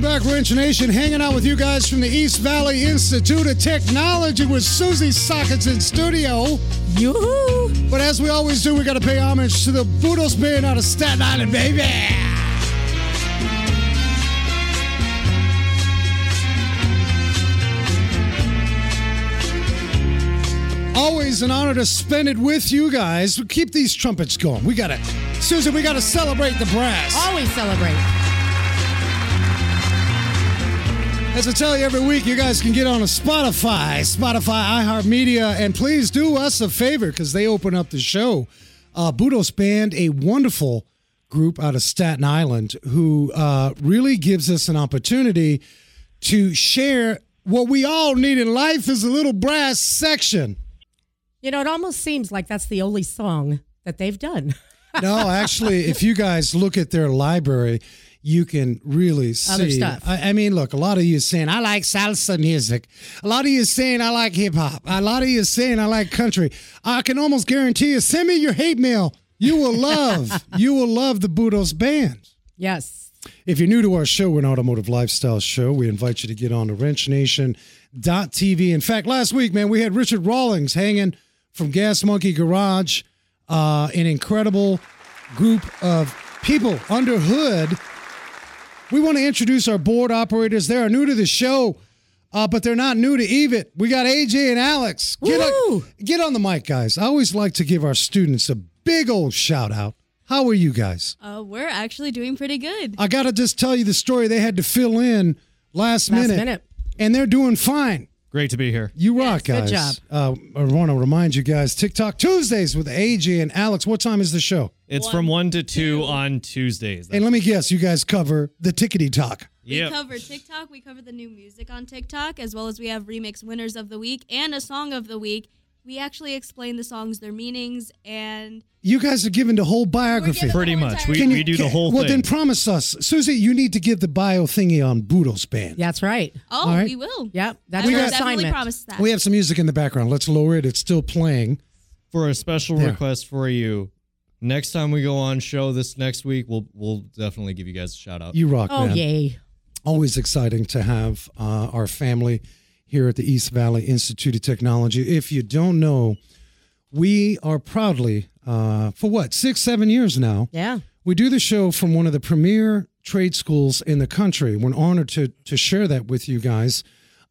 Welcome back, Wrench Nation. Hanging out with you guys from the East Valley Institute of Technology with Susie Sockets in studio. Yoo-hoo! But as we always do, we got to pay homage to the Budos Band out of Staten Island, baby. Always an honor to spend it with you guys. Keep these trumpets going. We got to, Susan, we got to celebrate the brass. Always celebrate. As I tell you every week, you guys can get on a Spotify, Spotify, iHeartMedia, and please do us a favor because they open up the show. Uh, Budos Band, a wonderful group out of Staten Island, who uh, really gives us an opportunity to share what we all need in life is a little brass section. You know, it almost seems like that's the only song that they've done. No, actually, if you guys look at their library, you can really see. Other stuff. I, I mean, look, a lot of you saying I like salsa music. A lot of you saying I like hip hop. A lot of you saying I like country. I can almost guarantee you, send me your hate mail. You will love, you will love the Budos band. yes. If you're new to our show, we're an automotive lifestyle show. We invite you to get on to wrenchnation.tv. In fact, last week, man, we had Richard Rawlings hanging from Gas Monkey Garage, uh, an incredible group of people under hood. We want to introduce our board operators. They are new to the show, uh, but they're not new to EVIT. We got AJ and Alex. Get, on, get on the mic, guys. I always like to give our students a big old shout out. How are you guys? Uh, we're actually doing pretty good. I got to just tell you the story they had to fill in last, Last minute, minute. and they're doing fine. Great to be here. You rock, good guys. job. Uh, I want to remind you guys TikTok Tuesdays with AJ and Alex. What time is the show? It's One, from 1 to 2 two. on Tuesdays. And let me guess, you guys cover the tickety talk. Yep. We cover TikTok. We cover the new music on TikTok, as well as we have remix winners of the week and a song of the week. We actually explain the songs, their meanings, and You guys are given the whole biography. giving- Pretty whole much. entire We, Can you- we do the can- whole well, thing. then promise us, Susie. You need to give the bio thingy on Budos Band. That's right. oh, All right. we will. Yep. That's I your will definitely assignment. promise that. We have some music in the background. Let's lower it. It's still playing. For a special There. request for you, next time we go on show this next week, we'll we'll definitely give you guys a shout out. You rock, Oh, man. yay. always exciting to have uh, our family here at the East Valley Institute of Technology. If you don't know, we are proudly, uh, for what, six, seven years now, Yeah. we do the show from one of the premier trade schools in the country. We're honored to, to share that with you guys.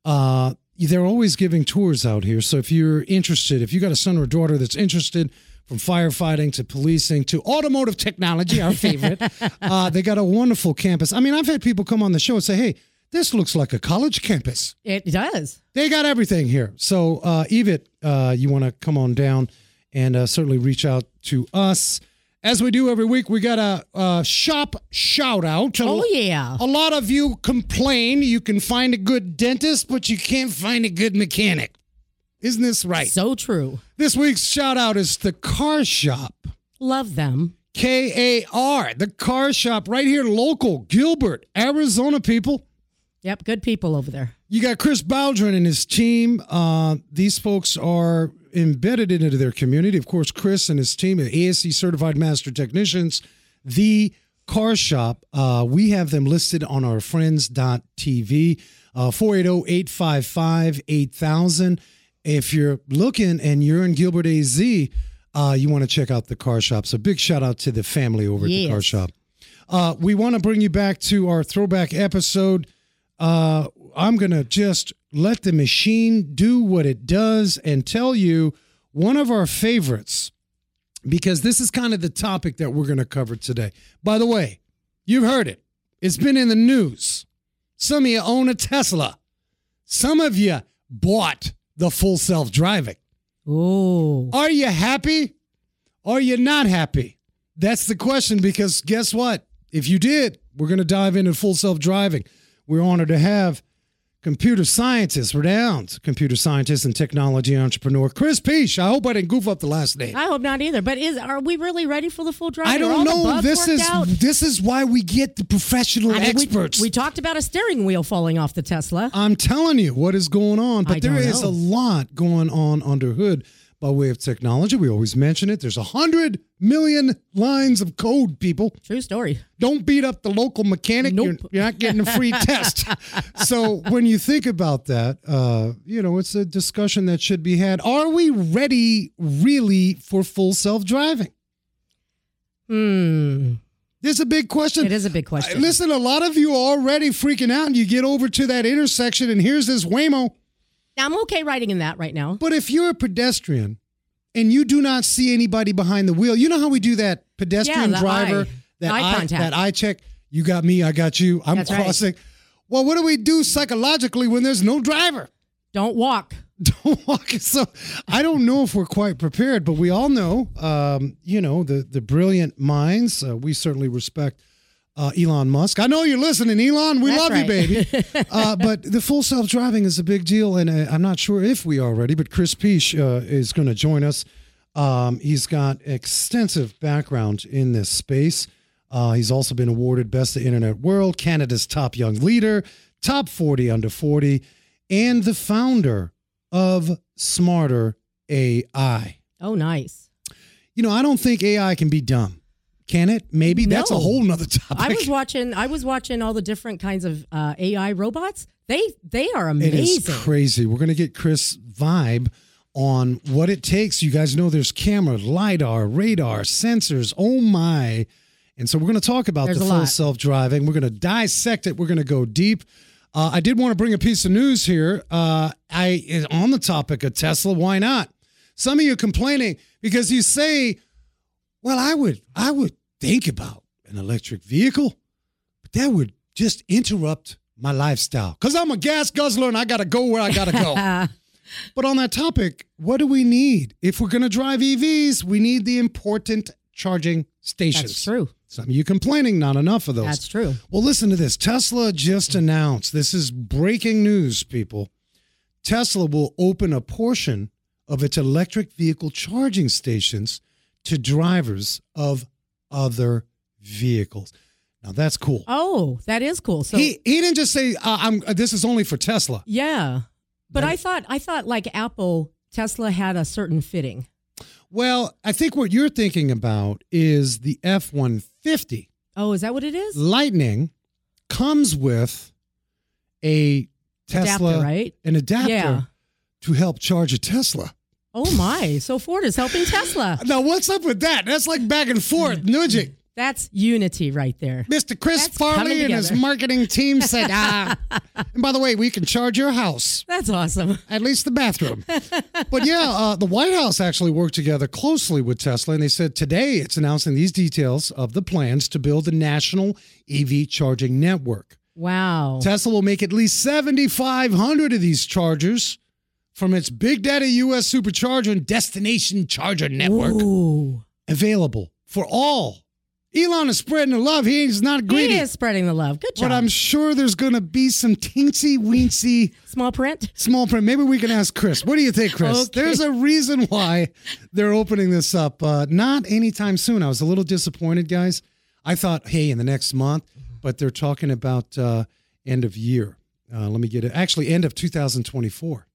Uh, they're always giving tours out here. So if you're interested, if you got a son or daughter that's interested, from firefighting to policing to automotive technology, our favorite, uh, they got a wonderful campus. I mean, I've had people come on the show and say, hey, this looks like a college campus. It does. They got everything here. So, uh, Evit, uh, you want to come on down and uh, certainly reach out to us. As we do every week, we got a, uh shop shout out. Oh, yeah. A lot of you complain you can find a good dentist, but you can't find a good mechanic. Isn't this right? So true. This week's shout out is the Car Shop. Love them. K A R, the Car Shop right here, local, Gilbert, Arizona people. Yep. Good people over there. You got Chris Baldwin and his team. Uh, these folks are embedded into their community. Of course, Chris and his team are ASE certified master technicians. The car shop, uh, we have them listed on our friends.tv, uh, 480-855-8000. If you're looking and you're in Gilbert AZ, uh, you want to check out the car shop. So big shout out to the family over at the car shop. Uh, we want to bring you back to our throwback episode. Uh, I'm going to just let the machine do what it does and tell you one of our favorites because this is kind of the topic that we're going to cover today. By the way, you've heard it, it's been in the news. Some of you own a Tesla, some of you bought the full self driving. Oh. Are you happy? Are you not happy? That's the question because guess what? If you did, we're going to dive into full self driving. We're honored to have computer scientist, renowned computer scientist and technology entrepreneur, Chris Piche. I hope I didn't goof up the last name. I hope not either. But is are we really ready for the full drive? I don't know. This is out? this is why we get the professional I mean, experts. We, talked about a steering wheel falling off the Tesla. I'm telling you what is going on, but I there know. a lot going on under hood. By way of technology. We always mention it. There's a hundred million lines of code, people. True story. Don't beat up the local mechanic. You're, you're not getting a free test. So when you think about that, uh, you know, it's a discussion that should be had. Are we ready really for full self driving? Hmm. This is a big question. It is a big question. Listen, a lot of you are already freaking out, and you get over to that intersection, and here's this Waymo. Now, I'm okay riding in that right now. But if you're a pedestrian and you do not see anybody behind the wheel, you know how we do that pedestrian the driver, eye- that eye contact. that eye check. You got me, I got you. I'm That's right. crossing. Well, what do we do psychologically when there's no driver? Don't walk. Don't walk. So I don't know if we're quite prepared, but we all know, um, you know, the the brilliant minds. Uh, we certainly respect uh, Elon Musk. I know you're listening, Elon. We That's love right. you, baby. uh, but the full self driving is a big deal, and uh, I'm not sure if we are ready. But Chris Piche uh, is going to join us. Um, he's got extensive background in this space. Uh, he's also been awarded Best of Internet World, Canada's top young leader, top 40 under 40, and the founder of Smarter AI. Oh, nice. You know, I don't think AI can be dumb. Can it? Maybe that's a whole nother topic. I was watching. I was watching all the different kinds of uh, AI robots. They they are amazing. It is crazy. We're going to get Chris vibe on what it takes. You guys know there's camera, lidar, radar, sensors. Oh my! And so we're going to talk about There's the full lot. self-driving. We're going to dissect it. We're going to go deep. Uh, I did want to bring a piece of news here. Uh, I on the topic of Tesla. Why not? Some of you complaining because you say, "Well, I would, I would think about an electric vehicle, but that would just interrupt my lifestyle because I'm a gas guzzler and I got to go where I got to go." But on that topic, what do we need? If we're going to drive EVs, we need the important charging stations. That's true. Some of you complaining, not enough of those. That's true. Well, listen to this. Tesla just announced this is breaking news, people. Tesla will open a portion of its electric vehicle charging stations to drivers of other vehicles. Now, that's cool. Oh, that is cool. So he, he didn't just say, uh, I'm, uh, this is only for Tesla. yeah, but I thought I thought like Apple, Tesla had a certain fitting. Well, I think what you're thinking about is the F 150 Oh, is that what it is? Lightning comes with a Tesla, Adapter, right? An adapter Yeah. to help charge a Tesla. Oh my! So Ford is helping Tesla. Now, what's up with that? That's like back and forth, nudging. That's unity right there. Mr. Chris That's Farley and his marketing team said, ah. and by the way, we can charge your house, That's awesome. at least the bathroom. but yeah, uh, the White House actually worked together closely with Tesla, and they said today it's announcing these details of the plans to build a national EV charging network. Wow. Tesla will make at least 7,500 of these chargers from its Big Daddy US Supercharger and Destination Charger network Ooh. available for all. Elon is spreading the love. He's not greedy. He is spreading the love. Good job. But I'm sure there's going to be some teensy weensy Small print. small print. Maybe we can ask Chris. What do you think, Chris? Okay. There's a reason why they're opening this up. Uh, not anytime soon. I was a little disappointed, guys. I thought, hey, in the next month, but they're talking about uh, end of year. Uh, let me get it. Actually, end of 2024.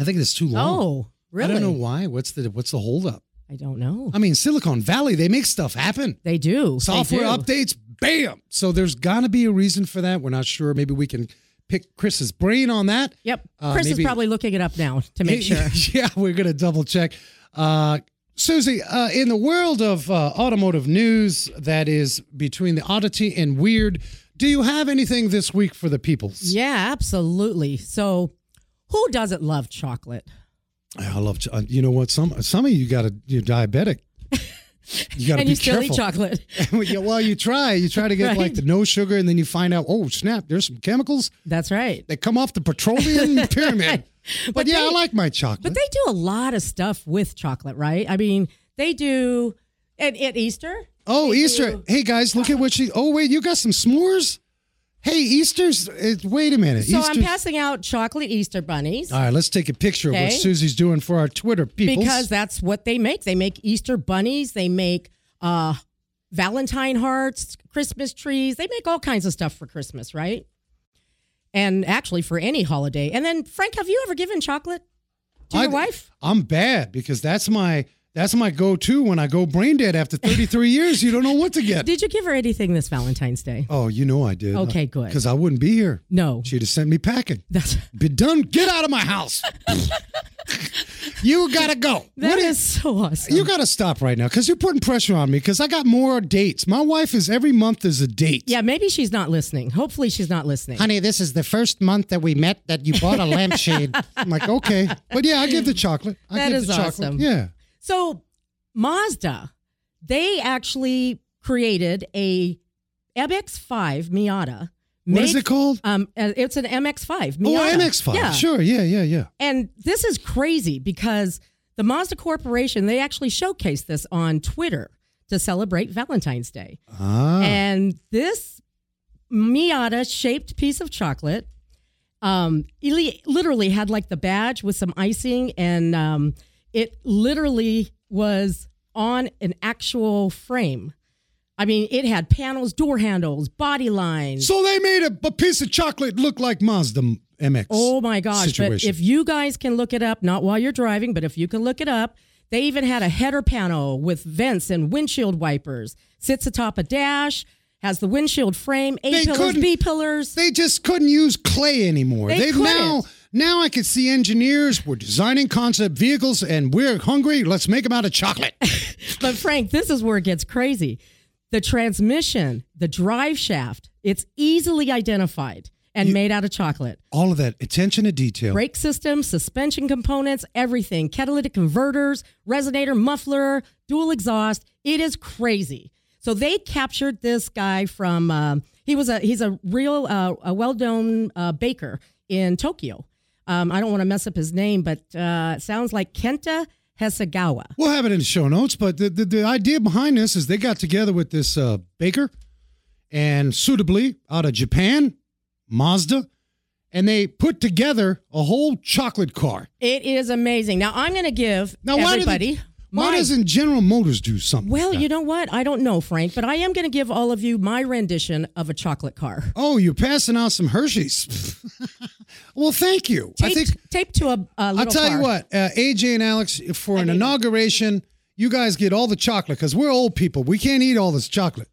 I think it's too long. Oh, really? I don't know why. What's the what's the holdup? I don't know. I mean, Silicon Valley, they make stuff happen. They do. They Software do. updates, bam. So there's got to be a reason for that. We're not sure. Maybe we can pick Chris's brain on that. Yep. Uh, Chris maybe- is probably looking it up now to make sure. yeah, we're going to double check. Uh, Susie, uh, in the world of uh, automotive news that is between the oddity and weird, do you have anything this week for the peoples? Yeah, absolutely. So, who doesn't love chocolate? I love, ch- uh, you know what? Some some of you got to, you're diabetic. You got to and be you still careful. eat chocolate. Yeah, well, you try. You try to get like the no sugar, and then you find out, oh snap, there's some chemicals That's right. They come off the petroleum pyramid. But, But yeah, they- I like my chocolate. But they do a lot of stuff with chocolate, right? I mean, they do at, at Easter. oh, Easter! do- Hey guys, look at what she. Oh wait, you got some s'mores. Hey, Easter's. Uh, wait a minute. So I'm passing out chocolate Easter bunnies All right, let's take a picture of what Susie's doing for our Twitter people. because that's what they make. They make Easter bunnies. They make uh, Valentine hearts, Christmas trees. They make all kinds of stuff for Christmas, right? And actually for any holiday. And then, Frank, have you ever given chocolate to your wife? I'm bad because that's my that's my go-to when I go brain dead after 33 years. You don't know what to get. Did you give her anything this Valentine's Day? Oh, you know I did. Okay, good. Because I wouldn't be here. No. She'd have sent me packing. That's Be done. Get out of my house. you gotta go. that What is so awesome. You gotta stop right now because you're putting pressure on me because I got more dates. My wife is every month is a date. yeah, maybe she's not listening. Hopefully, she's not listening. Honey, this is the first month that we met that you bought a lampshade. I'm like, okay. But yeah, I give the chocolate. I That give is the chocolate. awesome. Yeah. So Mazda, they actually created a MX-5 Miata. What is it called? Um, uh, it's an MX-5. Oh, MX5. Yeah. Sure. Yeah, yeah, yeah. And this is crazy because the Mazda Corporation, they actually showcased this on Twitter to celebrate Valentine's Day. Ah. And this Miata shaped piece of chocolate um, literally had like the badge with some icing, and um, it literally was on an actual frame. I mean, it had panels, door handles, body lines. So they made a, a piece of chocolate look like Mazda MX. Oh my gosh. Situation. But if you guys can look it up, not while you're driving, but if you can look it up, they even had a header panel with vents and windshield wipers. Sits atop a dash, has the windshield frame, A They pillars, B pillars. they just couldn't use clay anymore. They They've couldn't. now I could see engineers were designing concept vehicles and we're hungry. Let's make them out of chocolate. But Frank, this is where it gets crazy. The transmission, the drive shaft, it's easily identified and made out of chocolate. All of that attention to detail. Brake system, suspension components, everything. Catalytic converters, resonator, muffler, dual exhaust. It is crazy. So they captured this guy from. um he was a he's a real uh, a well known uh, baker in Tokyo. Um, I don't want to mess up his name, but uh, it sounds like Kenta Hasegawa. We'll have it in the show notes, but the, the, the idea behind this is they got together with this uh, baker and suitably out of Japan, Mazda, and they put together a whole chocolate car. It is amazing. Now I'm going to give Now, why, do everybody. they- why doesn't General Motors do something? well, like you know what? I don't know, Frank, but I am going to give all of you my rendition of a chocolate car. Oh, you're passing out some Hershey's. well, thank you. I Taped, think taped to a, a little I'll tell you what, uh, AJ and Alex, for an inauguration, you guys get all the chocolate because we're old people. We can't eat all this chocolate.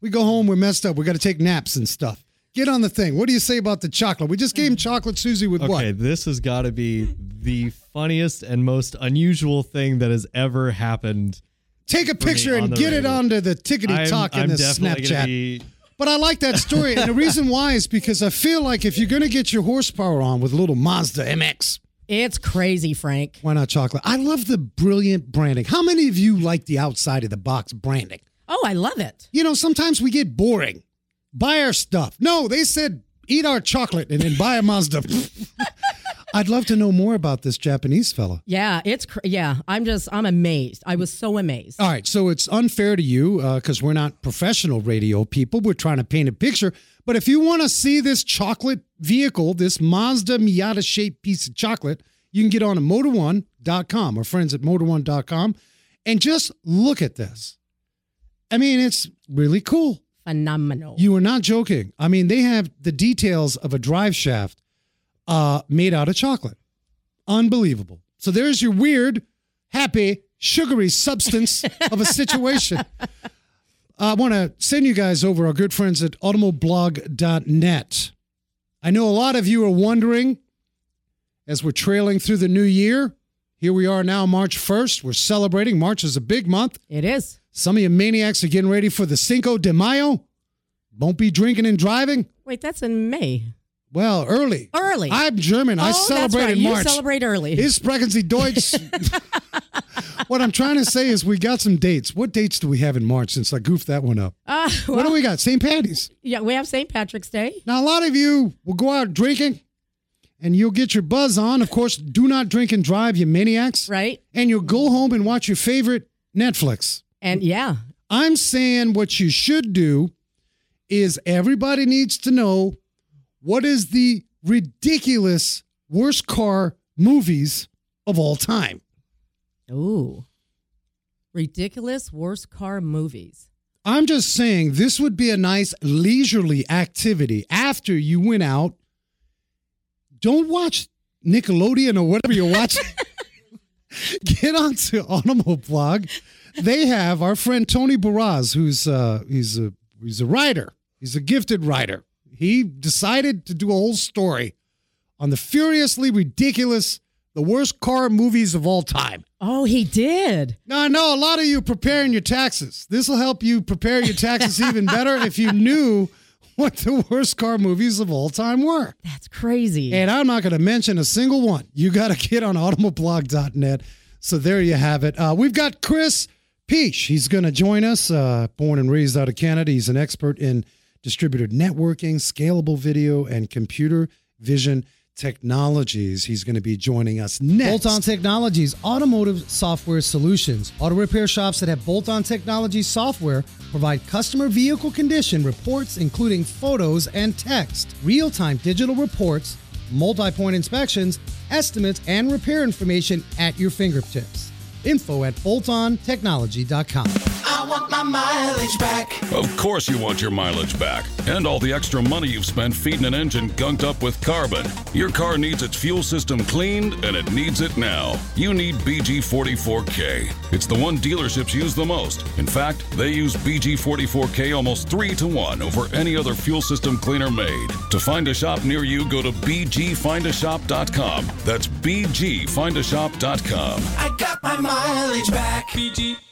We go home, we're messed up. We got to take naps and stuff. Get on the thing. What do you say about the chocolate? We just gave him chocolate Susie with Okay, what? Okay, this has got to be the funniest and most unusual thing that has ever happened. Take a picture and the get it onto the tickety I'm, talk in the Snapchat. be But I like that story. and the reason why is because I feel like if you're going to get your horsepower on with a little Mazda MX, It's crazy, Frank. why not chocolate? I love the brilliant branding. How many of you like the outside of the box branding? Oh, I love it. You know, sometimes we get boring. Buy our stuff. No, they said eat our chocolate and then buy a Mazda. I'd love to know more about this Japanese fella. Yeah, it's cr- yeah. I'm just I'm amazed. I was so amazed. All right, so it's unfair to you uh, because we're not professional radio people. We're trying to paint a picture. But if you want to see this chocolate vehicle, this Mazda Miata shaped piece of chocolate, you can get on to motor1.com, our friends at motor1.com, and just look at this. I mean, it's really cool. Phenomenal. You are not joking. I mean, they have the details of a drive shaft uh, made out of chocolate. Unbelievable. So there's your weird, happy, sugary substance of a situation. I want to send you guys over our good friends at automoblog.net. I know a lot of you are wondering as we're trailing through the new year. Here we are now, March 1st. We're celebrating. March is a big month. it is. Some of you maniacs are getting ready for the Cinco de Mayo. Won't be drinking and driving. Wait, that's in May. Well, early. Early. I'm German. I oh, celebrate that's right. in You celebrate early. Is Sie Deutsch? what I'm trying to say is we got some dates. What dates do we have in March since I goofed that one up? uh, what do we got? St. Patty's. yeah, we have St. Patrick's Day. Now, a lot of you will go out drinking and you'll get your buzz on. Of course, do not drink and drive, you maniacs. Right. And you'll go home and watch your favorite Netflix. And yeah, I'm saying what you should do is everybody needs to know what is the ridiculous worst car movies of all time. ooh, ridiculous worst car movies. I'm just saying this would be a nice leisurely activity after you went out. Don't watch Nickelodeon or whatever you're watching. get onto Automoblog. They have our friend Tony Borroz, who's uh, he's a he's a writer. He's a gifted writer. He decided to do a whole story on the furiously ridiculous, the worst car movies of all time. Oh, he did. Now, I know a lot of you preparing your taxes. This will help you prepare your taxes even better if you knew what the worst car movies of all time were. That's crazy. And I'm not going to mention a single one. You got to get on automoblog.net. So there you have it. Uh, we've got Chris Piche. He's going to join us, uh, born and raised out of Canada. He's an expert in distributed networking, scalable video, and computer vision technologies. He's going to be joining us next. Bolt On Technologies, automotive software solutions. Auto repair shops that have Bolt On Technologies software provide customer vehicle condition reports, including photos and text, real time digital reports, multi point inspections, estimates, and repair information at your fingertips. Info at boltontechnology.com. I want my mileage back. Of course, you want your mileage back and all the extra money you've spent feeding an engine gunked up with carbon. Your car needs its fuel system cleaned, and it needs it now. You need BG44K. It's the one dealerships use the most. In fact, they use BG44K almost three to one over any other fuel system cleaner made. To find a shop near you, go to BGFindAShop.com. That's BGFindAShop.com. I got my mileage back. BG, BG.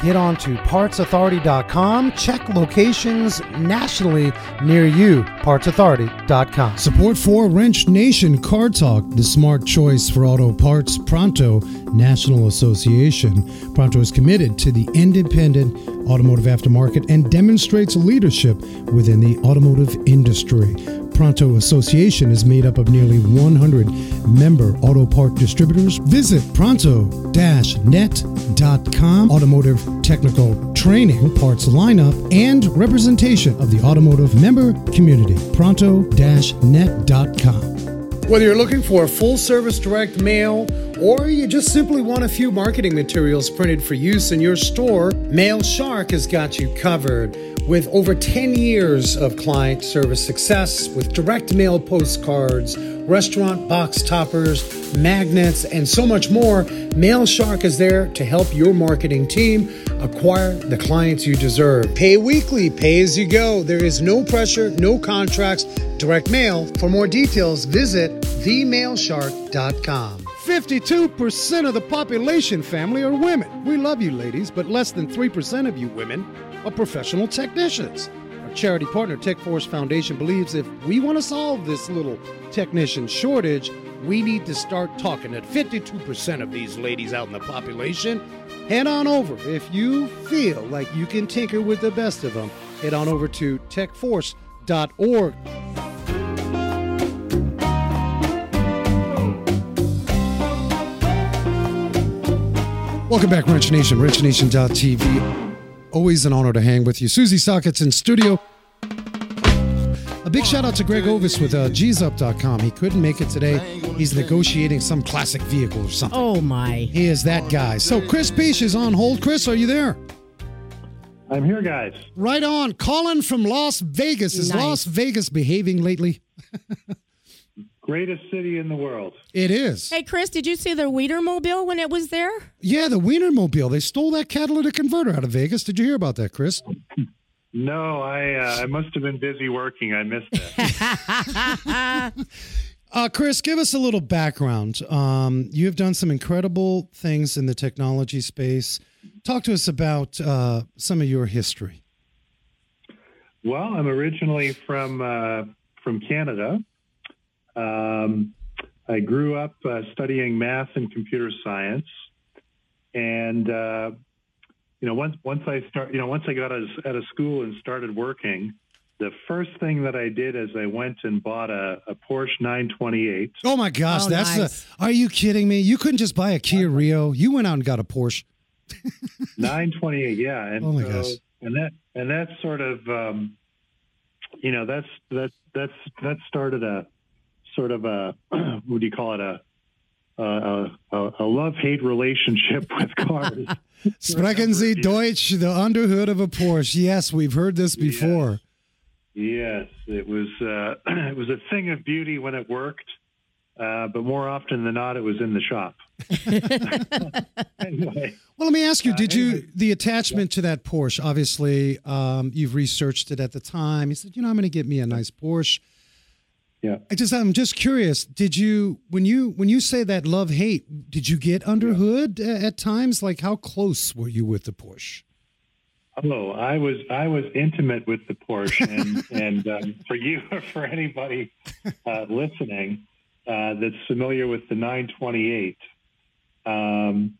Get on to partsauthority.com. Check locations nationally near you. Partsauthority.com. Support for Wrench Nation Car Talk, the smart choice for auto parts. Pronto National Association. Pronto is committed to the independent automotive aftermarket and demonstrates leadership within the automotive industry. Pronto Association is made up of nearly 100 member auto part distributors. Visit pronto-net.com. Automotive technical training, parts lineup, and representation of the automotive member community. Pronto-net.com. Whether you're looking for a full service direct mail or you just simply want a few marketing materials printed for use in your store, Mail Shark has got you covered. With over 10 years of client service success with direct mail postcards, restaurant box toppers, magnets, and so much more, Mail Shark is there to help your marketing team acquire the clients you deserve. Pay weekly, pay as you go. There is no pressure, no contracts, direct mail. For more details, visit themailshark.com. 52% of the population family are women. We love you, ladies, but less than 3% of you women are professional technicians. Charity partner, Tech Force Foundation, believes if we want to solve this little technician shortage, we need to start talking at 52% of these ladies out in the population. Head on over. If you feel like you can tinker with the best of them, head on over to techforce.org. Welcome back, Wrench Nation, wrenchnation.tv. Always an honor to hang with you. Susie Sockets in studio. A big shout out to Greg Ovis with uh, GSUp.com. He couldn't make it today. He's negotiating some classic vehicle or something. Oh my. He is that guy. So Chris Piche is on hold. Chris, are you there? I'm here, guys. Right on. Colin from Las Vegas. Is Nice. Las Vegas behaving lately? Greatest city in the world. It is. Hey Chris, did you see the Wienermobile when it was there? Yeah, the Wienermobile. They stole that catalytic converter out of Vegas. Did you hear about that, Chris? No, I uh, I must have been busy working. I missed it. Uh, Chris, give us a little background. Um, you have done some incredible things in the technology space. Talk to us about uh, some of your history. well, I'm originally from uh, from Canada. Um, I grew up uh, studying math and computer science, and uh, you know once once I start you know once I got out of, out of school and started working, the first thing that I did is I went and bought a, a Porsche 928. Oh my gosh, Oh, that's nice. the. Are you kidding me? You couldn't just buy a Kia Rio. You went out and got a Porsche. 928, yeah. And Oh my so gosh. and that and that sort of um, you know that's that's that's that started a sort of a what do you call it a a, a, a love hate relationship with cars. Sprechen Sie Deutsch, the underhood of a Porsche. Yes, we've heard this before. Yes, it was uh, it was a thing of beauty when it worked, uh, but more often than not, it was in the shop. anyway, Well, let me ask you: Uh, Did you anyway. the attachment to that Porsche? Obviously, um, you've researched it at the time. You said, you know, I'm going to get me a nice Porsche. Yeah. I just, I'm just curious. Did you, when you, when you say that love hate, did you get under hood a- at times? Like, how close were you with the Porsche? Oh, I was I was intimate with the Porsche, and and um, for you or for anybody uh, listening uh, that's familiar with the 928, um,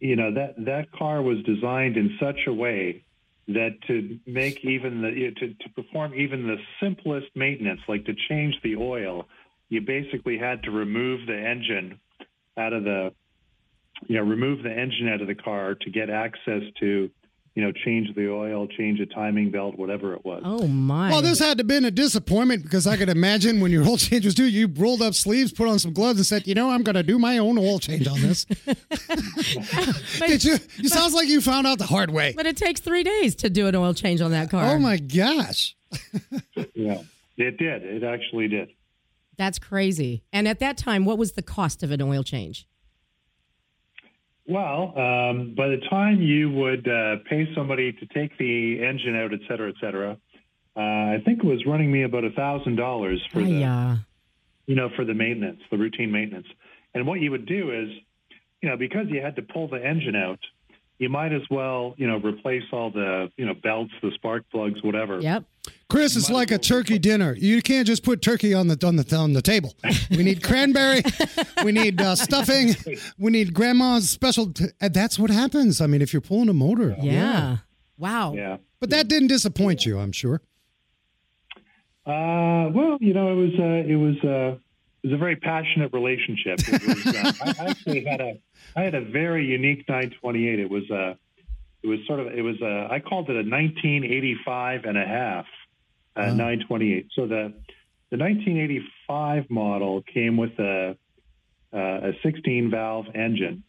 you know that that car was designed in such a way that to make even the you know, to, to perform even the simplest maintenance, like to change the oil, you basically had to remove the engine out of the you know remove the engine out of the car to get access to you know change the oil, change a timing belt, whatever it was. Oh my! Well, this had to have been a disappointment because I could imagine when your oil change was due, you rolled up sleeves, put on some gloves, and said, "You know, I'm going to do my own oil change on this." Did you? It sounds like you found out the hard way. but it takes three days to do an oil change on that car. Oh my gosh! Yeah, it did. It actually did. That's crazy. And at that time, what was the cost of an oil change? Well, um, by the time you would uh, pay somebody to take the engine out, et cetera, et cetera, uh, I think it was running me about a thousand dollars for the yeah. you know for the maintenance, the routine maintenance. And what you would do is, you know, because you had to pull the engine out, you might as well, you know, replace all the you know belts, the spark plugs, whatever. Yep. Chris, it's like a turkey dinner. You can't just put turkey on the on the on the table. We need cranberry. we need uh, stuffing. We need grandma's special. T- that's what happens. I mean, if you're pulling a motor. Yeah. Wow. Yeah. But that didn't disappoint you, I'm sure. Uh, well, you know, it was uh, it was uh, it was a very passionate relationship. It was, uh, I I actually had a I had a very unique 928. It was uh, it was sort of it was a I called it a 1985 and a half uh, 928. So the the 1985 model came with a uh, a 16 valve engine,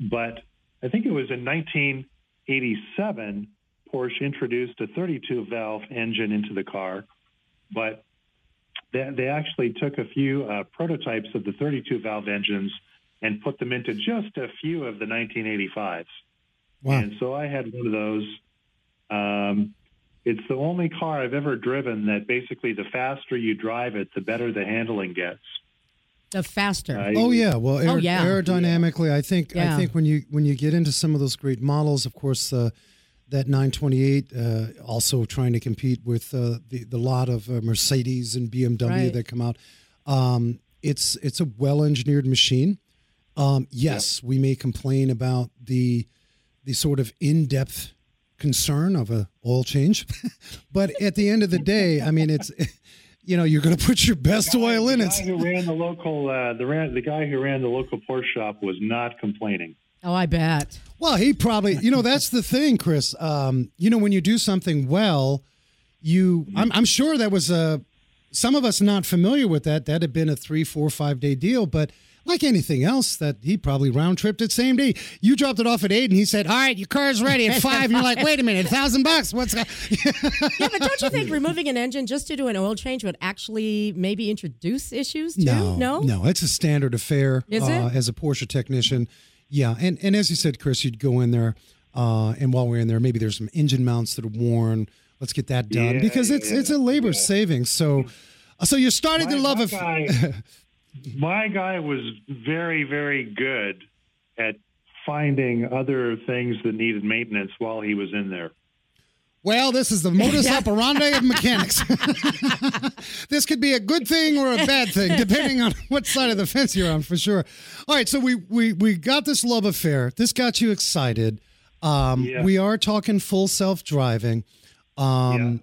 but I think it was in 1987 Porsche introduced a 32 valve engine into the car but they, they actually took a few uh, prototypes of the 32 valve engines and put them into just a few of the 1985s. Wow. And so I had one of those. Um, it's the only car I've ever driven that basically the faster you drive it, the better the handling gets. The faster. I- Oh yeah, well, aer- Oh, yeah. aerodynamically, I think I think when you when you get into some of those great models, of course, uh, that 928 uh, also trying to compete with uh, the the lot of uh, Mercedes and BMW Right. that come out. Um, it's it's a well engineered machine. Um, yes, we may complain about the the sort of in depth concern of a oil change, but at the end of the day, I mean, it's you know you're going to put your best oil in the it. guy who ran the local uh, the ran, the guy who ran the local Porsche shop was not complaining. Oh, I bet. Well, he probably, you know, that's the thing, Chris. Um, you know, when you do something well, you, I'm, I'm sure that was a, some of us not familiar with that. That had been a three, four, five day deal, but like anything else, that he probably round tripped it same day. You dropped it off at eight, and he said, "All right, your car's ready at five. And you're like, "Wait a minute, a thousand bucks? What's that?" Yeah, but don't you think removing an engine just to do an oil change would actually maybe introduce issues too? No, No? no, it's a standard affair. Is uh, it? As a Porsche technician, yeah, and and as you said, Chris, you'd go in there, uh, and while we're in there, maybe there's some engine mounts that are worn. Let's get that done Yeah, because it's yeah, it's a labor savings. So, uh, so you're starting My- to love my it. guy- my guy was very, very good at finding other things that needed maintenance while he was in there. Well, this is the modus operandi of mechanics. this could be a good thing or a bad thing, depending on what side of the fence you're on, for sure. All right, so we we we got this love affair. This got you excited. Um, Yeah. We are talking full self driving. Um,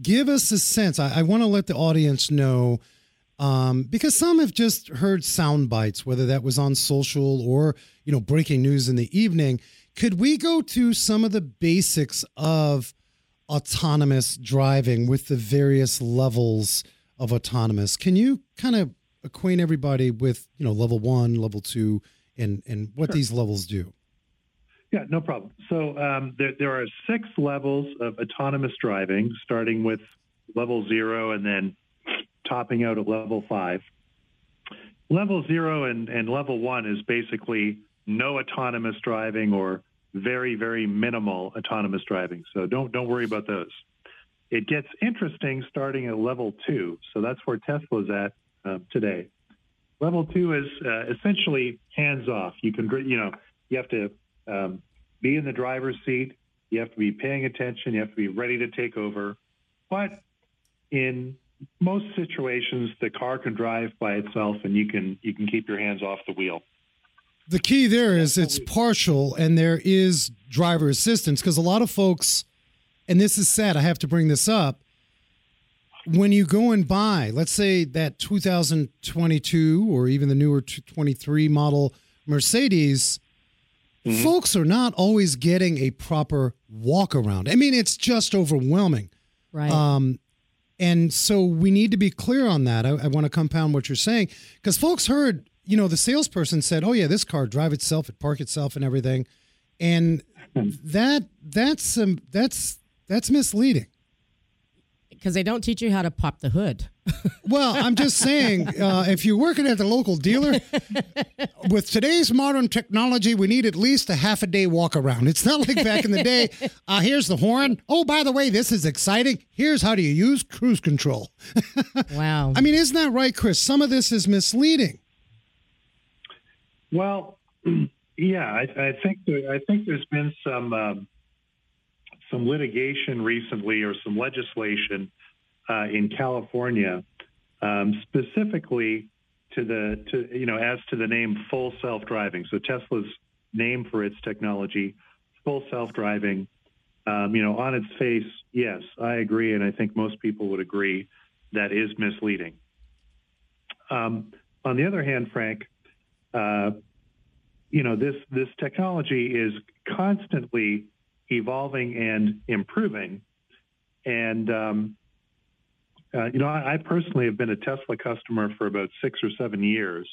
Give us a sense. I, I want to let the audience know um, because some have just heard sound bites, whether that was on social or you know breaking news in the evening. Could we go to some of the basics of autonomous driving with the various levels of autonomous? Can you kind of acquaint everybody with, you know, level one, level two, and and what these levels do? Yeah, no problem. So um, there, there are six levels of autonomous driving, starting with level zero and then topping out at level five. Level zero and, and level one is basically no autonomous driving or very, very minimal autonomous driving. So don't don't worry about those. It gets interesting starting at level two. So that's where Tesla's at uh, today. Level two is uh, essentially hands off. You can, you know, you have to um, be in the driver's seat. You have to be paying attention. You have to be ready to take over. But in most situations, the car can drive by itself, and you can you can keep your hands off the wheel. The key there is it's partial, and there is driver assistance because a lot of folks, and this is sad. I have to bring this up. When you go and buy, let's say that 2022 or even the newer 23 model Mercedes, Mm-hmm. folks are not always getting a proper walk around. I mean, it's just overwhelming. Right. Um, and so we need to be clear on that. I, I want to compound what you're saying because folks heard, you know, the salesperson said, "Oh yeah, this car drive itself, it park itself, and everything," and that that's um, that's that's misleading. Because they don't teach you how to pop the hood. Well, I'm just saying, uh, if you're working at the local dealer, with today's modern technology, we need at least a half a day walk around. It's not like back in the day. Uh, here's the horn. Oh, by the way, this is exciting. Here's how do you use cruise control. Wow. I mean, isn't that right, Chris? Some of this is misleading. Well, yeah, I, I think there, I think there's been some um, some litigation recently or some legislation uh, in California, um, specifically to the to you know as to the name full self driving. So Tesla's name for its technology, full self driving. Um, you know, on its face, yes, I agree, and I think most people would agree that is misleading. Um, on the other hand, Frank, uh, you know this this technology is constantly evolving and improving, and um, uh, you know I, I personally have been a Tesla customer for about six or seven years,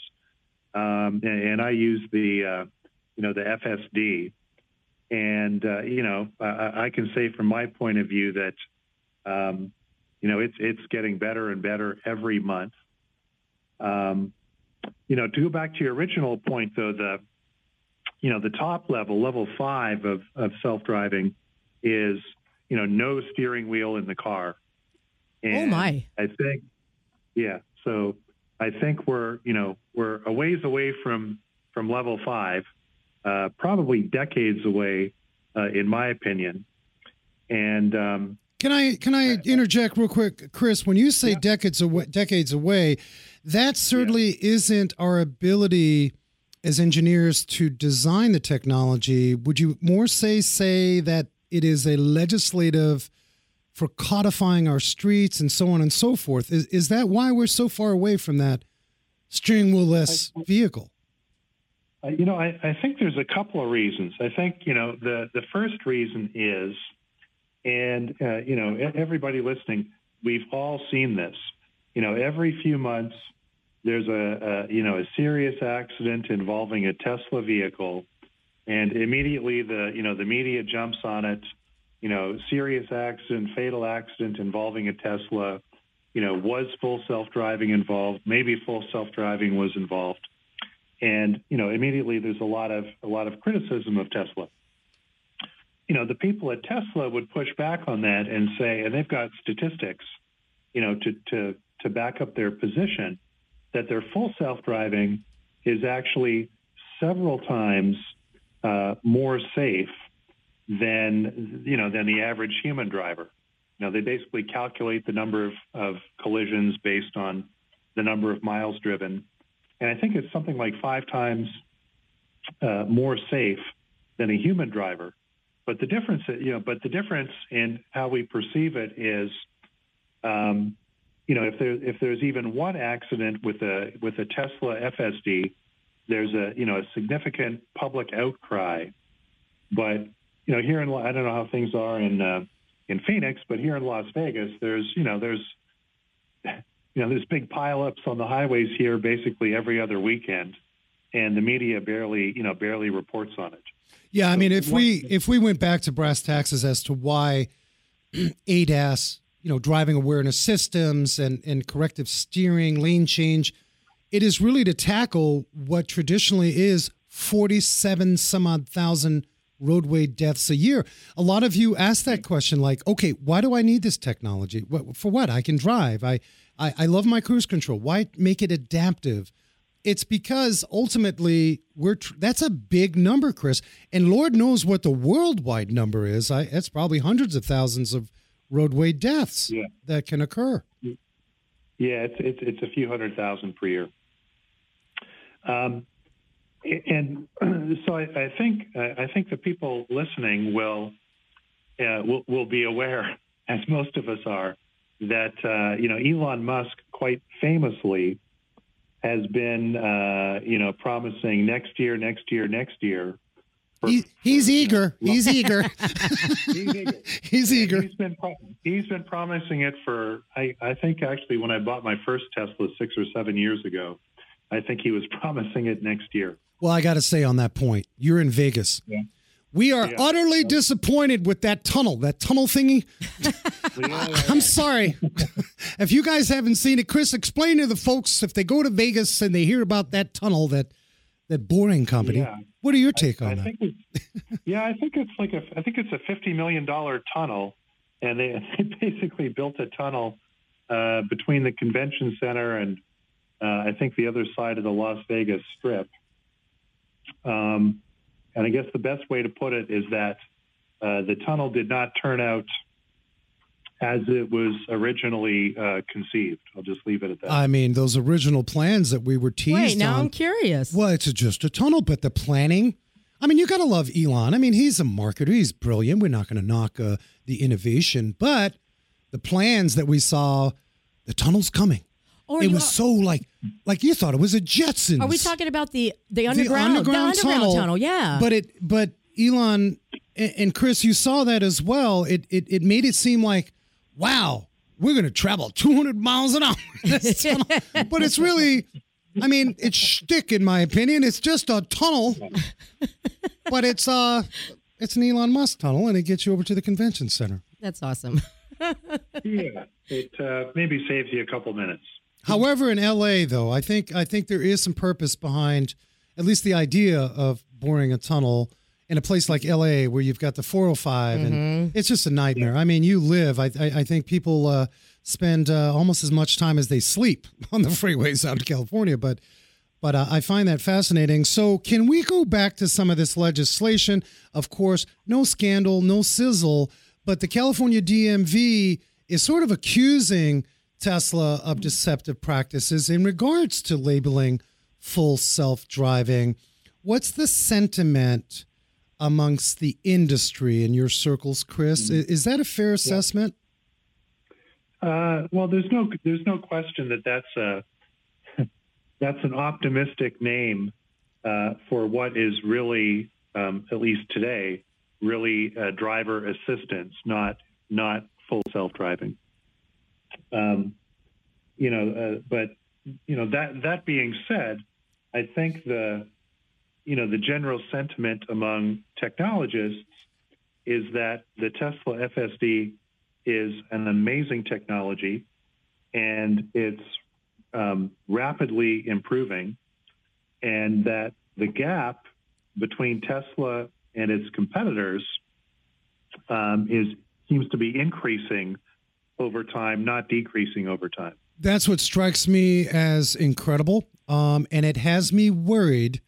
um, and, and I use the uh, you know the FSD, and uh, you know I, I can say from my point of view that um, you know it's it's getting better and better every month. Um, you know, to go back to your original point, though, the you know the top level, level five of, of self-driving, is you know no steering wheel in the car. Oh my. I think, yeah. So I think we're you know we're a ways away from from level five, uh, probably decades away, uh, in my opinion. And um, Can I can I interject real quick, Chris? When you say decades away, decades away, that certainly isn't our ability as engineers to design the technology. Would you more say say that it is a legislative for codifying our streets and so on and so forth? Is is that why we're so far away from that steering wheel less vehicle? Uh, you know, I, I think there's a couple of reasons. I think, you know, the, the first reason is, and, uh, you know, everybody listening, we've all seen this. You know, every few months, there's a, a, you know, a serious accident involving a Tesla vehicle, and immediately the, you know, the media jumps on it. You know, serious accident, fatal accident involving a Tesla. You know, was full self-driving involved? Maybe full self-driving was involved and you know immediately there's a lot of a lot of criticism of Tesla. You know, the people at Tesla would push back on that and say, and they've got statistics, you know, to to to back up their position that their full self-driving is actually several times uh, more safe than you know than the average human driver. Know, they basically calculate the number of, of collisions based on the number of miles driven and I think it's something like five times uh, more safe than a human driver. But the difference, you know, but the difference in how we perceive it is, um, you know, if there if there's even one accident with a with a Tesla FSD, there's a you know a significant public outcry but you know, here in I don't know how things are in uh, in Phoenix, but here in Las Vegas, there's you know there's you know there's big pileups on the highways here basically every other weekend, and the media barely you know barely reports on it. Yeah, I mean, if we if we went back to brass taxes as to why ADAS, you know, driving awareness systems and and corrective steering, lane change, it is really to tackle what traditionally is forty seven some odd thousand roadway deaths a year. A lot of you ask that question, like, okay, why do I need this technology? What, for what? I can drive. I, I I love my cruise control. Why make it adaptive? it's because ultimately we're tr- that's a big number chris and lord knows what the worldwide number is I, it's probably hundreds of thousands of roadway deaths Yeah. that can occur Yeah, it's it's it's a few hundred thousand per year. Um, and so I, I think I think the people listening will uh, will will be aware, as most of us are, that uh, you know Elon Musk quite famously has been uh, you know promising next year, next year, next year. for- he, he's eager he's eager He's eager. he's eager He's been he's been promising it for I, I think actually when I bought my first Tesla six or seven years ago, I think he was promising it next year. Well i gotta say on that point you're in vegas Yeah. we are Yeah. utterly disappointed with that tunnel that tunnel thingy i'm sorry if you guys haven't seen it chris explain to the folks if they go to vegas and they hear about that tunnel that that boring company Yeah. what are your take on I that think yeah, I think it's like a I think it's a fifty million dollar tunnel, and they, they basically built a tunnel uh, between the convention center and uh, I think the other side of the Las Vegas Strip. Um, and I guess the best way to put it is that uh, the tunnel did not turn out as it was originally uh, conceived. I'll just leave it at that. I mean, those original plans that we were teased Wait, now on. I'm curious. well, it's just a tunnel, but the planning. I mean, you got to love Elon. I mean, he's a marketer. He's brilliant. We're not going to knock uh, the innovation, but the plans that we saw, the tunnel's coming. Or it was are- so like, like you thought it was a Jetsons. Are we talking about the the The underground the underground tunnel? Yeah. But it, but Elon and, and Chris, you saw that as well. It, it, it made it seem like, wow, we're going to travel 200 miles an hour. this tunnel. but it's really, I mean, it's shtick in my opinion. It's just a tunnel, but it's uh, it's an Elon Musk tunnel, and it gets you over to the convention center. That's awesome. yeah, it uh, maybe saves you a couple minutes. However, in LA, though, I think I think there is some purpose behind at least the idea of boring a tunnel in a place like LA where you've got the 405 and it's just a nightmare. I mean, you live. I I, I think people uh, spend uh, almost as much time as they sleep on the freeways out in California, but. But uh, I find that fascinating. So, can we go back to some of this legislation? Of course, no scandal, no sizzle, but the California DMV is sort of accusing Tesla of deceptive practices in regards to labeling full self driving. What's the sentiment amongst the industry in your circles, Chris? I- Is that a fair assessment? Uh, well, there's no there's no question that that's a that's an optimistic name uh, for what is really, um, at least today, really uh, driver assistance, not not full self driving. Um, you know, uh, but you know that that being said, I think the you know the general sentiment among technologists is that the Tesla FSD is an amazing technology and it's um, rapidly improving, and that the gap between Tesla and its competitors um, is seems to be increasing over time, not decreasing over time. That's what strikes me as incredible. Um, and it has me worried.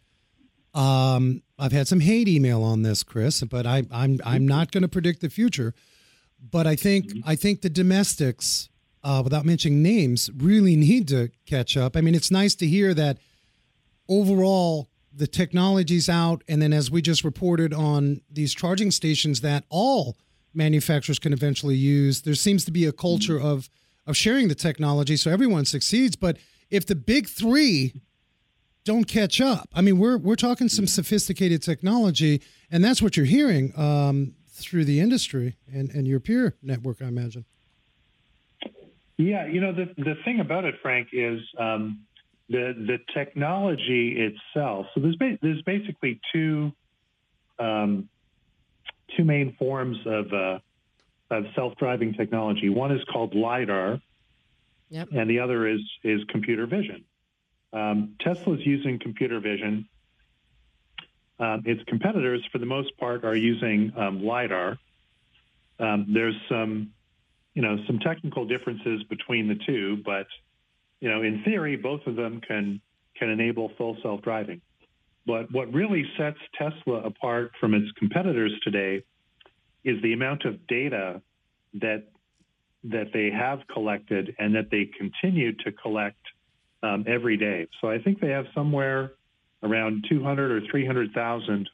Um, I've had some hate email on this, Chris, but I, I'm I'm not going to predict the future. But I think I think the domestics, uh, without mentioning names, really need to catch up. I mean, it's nice to hear that overall the technology's out, and then as we just reported on these charging stations that all manufacturers can eventually use, there seems to be a culture of of sharing the technology so everyone succeeds. But if the big three don't catch up. I mean, we're we're talking some sophisticated technology, and that's what you're hearing um, through the industry and, and your peer network, I imagine. Yeah, you know the the thing about it, Frank, is um, the the technology itself. So there's ba- there's basically two um, two main forms of uh, of self driving technology. One is called lidar, Yep. and the other is is computer vision. Um, Tesla's using computer vision. Um, its competitors, for the most part, are using um, lidar. Um, there's some, you know, some technical differences between the two, but you know, in theory, both of them can can enable full self driving. But what really sets Tesla apart from its competitors today is the amount of data that that they have collected and that they continue to collect um, every day. So I think they have somewhere around 200 or 300,000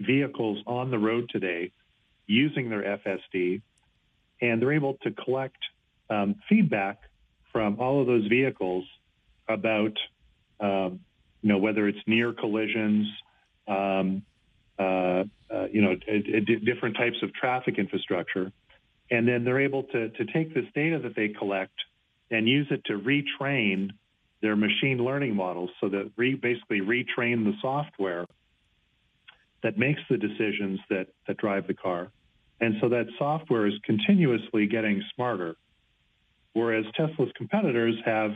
vehicles on the road today using their FSD, and they're able to collect um, feedback from all of those vehicles about, um, you know, whether it's near collisions, um, uh, uh, you know, d- d- different types of traffic infrastructure. And then they're able to, to take this data that they collect and use it to retrain their machine learning models so that re, basically retrain the software that makes the decisions that, that drive the car. And so that software is continuously getting smarter. Whereas Tesla's competitors have,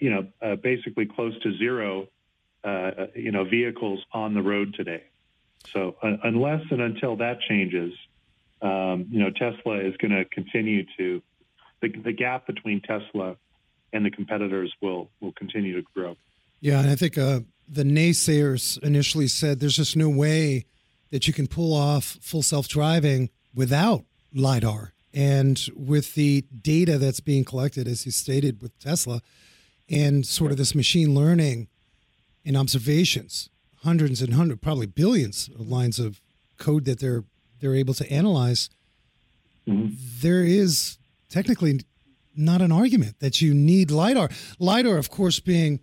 you know, uh, basically close to zero, uh, you know, vehicles on the road today. So uh, unless and until that changes, um, you know, Tesla is going to continue to the, the gap between Tesla and the competitors will will continue to grow. Yeah, and I think uh, the naysayers initially said there's just no way that you can pull off full self driving without LiDAR. And with the data that's being collected, as you stated with Tesla, and sort of this machine learning and observations, hundreds and hundreds, probably billions of lines of code that they're they're able to analyze, mm-hmm. there is technically not an argument that you need lidar. Lidar, of course, being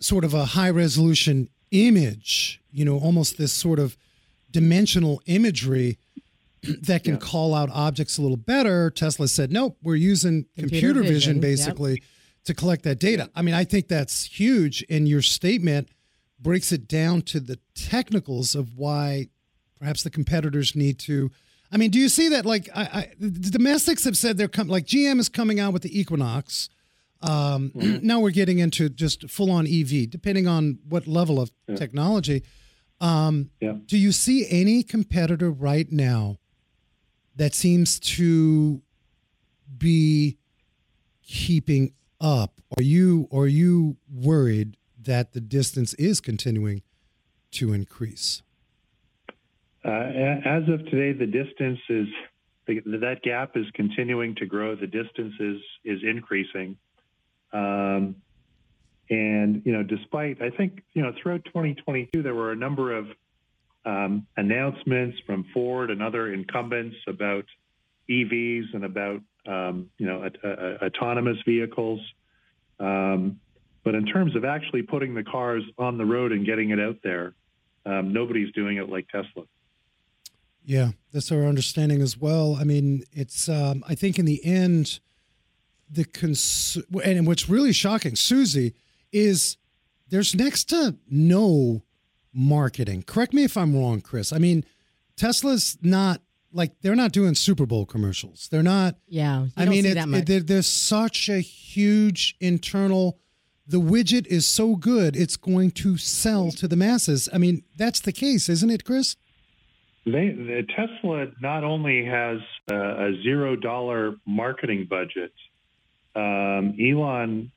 sort of a high resolution image, you know, almost this sort of dimensional imagery that can call out objects a little better. Tesla said, nope, we're using computer, Computer vision, vision, yep. To collect that data. I mean, I think that's huge. And your statement breaks it down to the technicals of why perhaps the competitors need to. I mean, do you see that? Like, I, I, the domestics have said they're coming. Like, GM is coming out with the Equinox. Um, Now we're getting into just full on EV, depending on what level of technology. Um, Yeah. Do you see any competitor right now that seems to be keeping up? Are you are you worried that the distance is continuing to increase? Uh, as of today, the distance is that gap is continuing to grow. The distance is is increasing, um, and you know, despite I think you know throughout 2022 there were a number of um, announcements from Ford and other incumbents about EVs and about um, you know aut- uh, autonomous vehicles. Um, but in terms of actually putting the cars on the road and getting it out there, um, nobody's doing it like Tesla. Yeah, that's our understanding as well. I mean, it's um, I think in the end, the cons and what's really shocking, Susie, is there's next to no marketing. Correct me if I'm wrong, Chris. I mean, Tesla's not like they're not doing Super Bowl commercials. They're not. Yeah, you I don't mean, see it, that much. it- there's such a huge internal. The widget is so good, it's going to sell to the masses. I mean, that's the case, isn't it, Chris? They, the Tesla not only has uh, a zero dollar marketing budget, um, Elon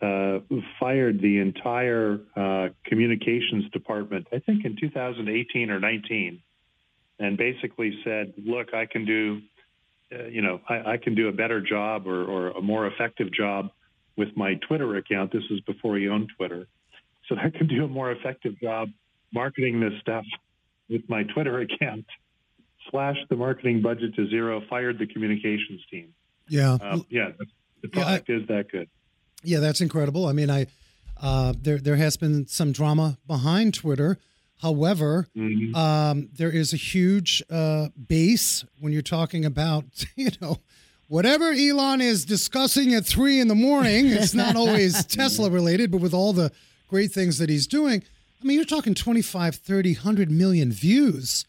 uh, fired the entire uh, communications department, I think in 2018 or 19, and basically said, "Look, I can do, uh, you know, I, I can do a better job or, or a more effective job with my Twitter account. This is before he owned Twitter, so I can do a more effective job marketing this stuff with my Twitter account." Slashed the marketing budget to zero, fired the communications team. Yeah. Um, yeah, the, the Yeah, I- product is that good. Yeah, that's incredible. I mean, I Uh, there there has been some drama behind Twitter. However, um, there is a huge uh, base when you're talking about you know whatever Elon is discussing at three in the morning. It's not always Tesla related, but with all the great things that he's doing, I mean, you're talking 25, 30, 100 million views.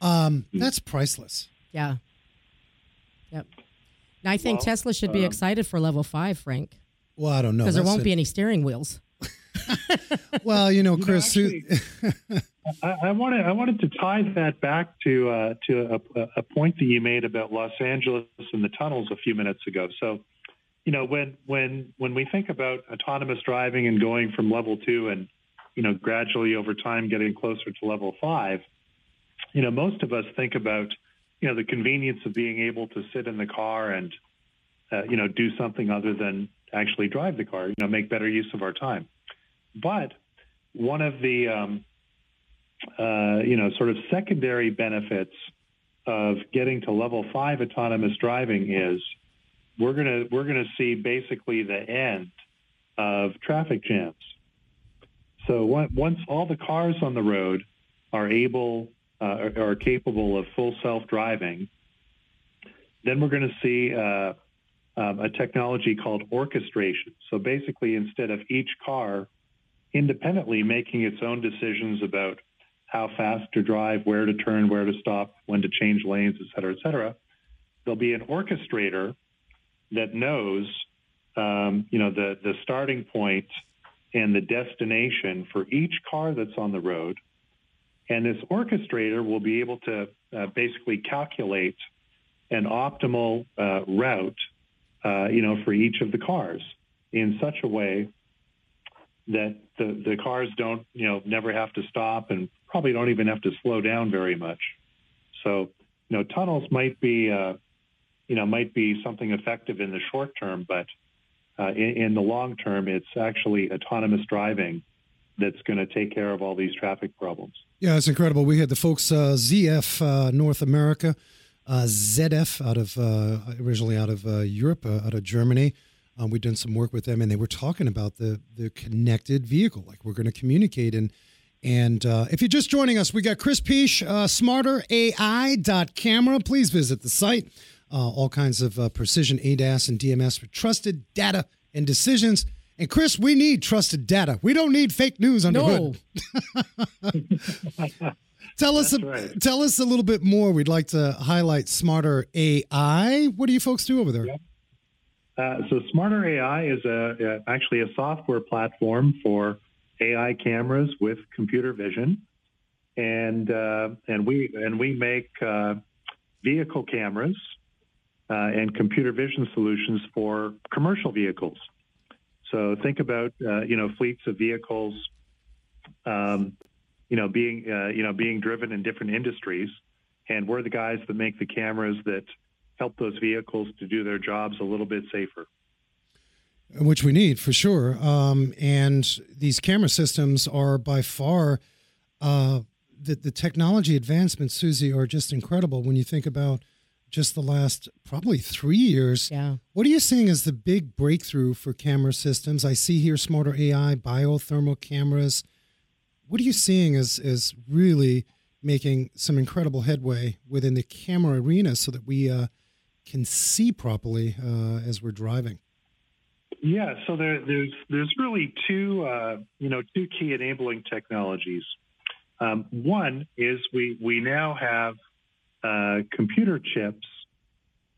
Um, that's priceless. Yeah. Yep. And I think Tesla should be excited for level five, Frank, Well, I don't know because there won't a- be any steering wheels. Well, you know, Chris. actually- I, I wanted I wanted to tie that back to uh, to a, a point that you made about Los Angeles and the tunnels a few minutes ago. So, you know, when when when we think about autonomous driving and going from level two and you know gradually over time getting closer to level five, you know, most of us think about you know the convenience of being able to sit in the car and uh, you know do something other than actually drive the car. You know, make better use of our time. But one of the um, uh, you know sort of secondary benefits of getting to level five autonomous driving is we're gonna we're gonna see basically the end of traffic jams. So once all the cars on the road are able uh, are, capable of full self driving, then we're going to see uh, um, a technology called orchestration. So basically, instead of each car independently making its own decisions about how fast to drive, where to turn, where to stop, when to change lanes, et cetera, et cetera, there'll be an orchestrator that knows, um, you know, the, the starting point and the destination for each car that's on the road. And this orchestrator will be able to uh, basically calculate an optimal uh, route, uh, you know, for each of the cars in such a way that the, the cars don't, you know, never have to stop and probably don't even have to slow down very much. So, you know, tunnels might be, uh, you know, might be something effective in the short term, but uh, in, in the long term, it's actually autonomous driving that's going to take care of all these traffic problems. Yeah, it's incredible. We had the folks uh, ZF uh, North America, uh, ZF out of uh, originally out of uh, Europe, uh, out of Germany. Um, we've done some work with them, and they were talking about the the connected vehicle, like we're going to communicate. And and uh, if you're just joining us, we got Chris Piche, uh, smarterai.camera. Please visit the site. Uh, all kinds of uh, precision ADAS and DMS for trusted data and decisions. And Chris, we need trusted data. We don't need fake news under No. hood. Tell us, a, right. tell us a little bit more. We'd like to highlight Smarter AI. What do you folks do over there? Uh, so Smarter AI is a, actually a software platform for AI cameras with computer vision, and uh, and we and we make uh, vehicle cameras uh, and computer vision solutions for commercial vehicles. So think about you know fleets of vehicles, um, you know being you know being driven in different industries, and we're the guys that make the cameras that help those vehicles to do their jobs a little bit safer. Which we need for sure. Um, and these camera systems are by far uh, the the technology advancements, Susie, are just incredible. When you think about just the last probably three years, Yeah. What are you seeing as the big breakthrough for camera systems? I see here smarter AI, biothermal cameras. What are you seeing as as really making some incredible headway within the camera arena so that we uh, can see properly uh, as we're driving? Yeah, so there, there's there's really two uh, you know two key enabling technologies. Um, one is we we now have uh, computer chips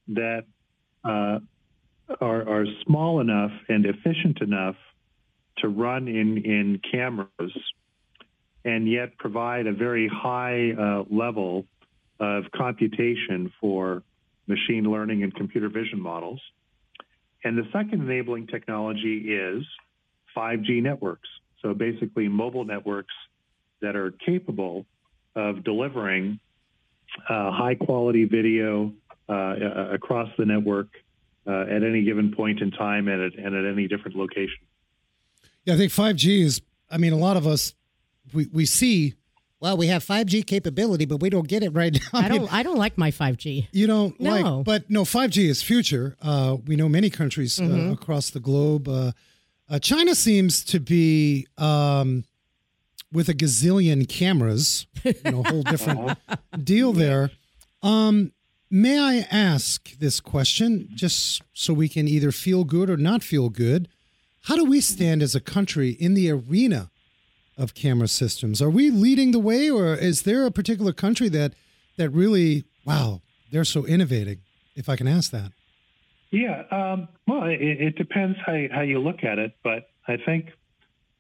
that uh, are are small enough and efficient enough to run in in cameras, and yet provide a very high uh, level of computation for machine learning and computer vision models. And the second enabling technology is 5G networks. So basically, mobile networks that are capable of delivering uh, high quality video uh, across the network uh, at any given point in time and at, and at any different location. Yeah, I think 5G is, I mean, a lot of us, we, we see, well, we have 5G capability, but we don't get it right now. I don't. I don't like my 5G. You don't No. like, but no, 5G is future. Uh, we know many countries uh, Mm-hmm. across the globe uh, Uh, China seems to be um, with a gazillion cameras, you know, a whole different deal there. Um, may I ask this question, just so we can either feel good or not feel good? How do we stand as a country in the arena of camera systems? Are we leading the way, or is there a particular country that that really, wow, they're so innovating? If I can ask that. Yeah, um, well, it, it depends how you, how you look at it, but I think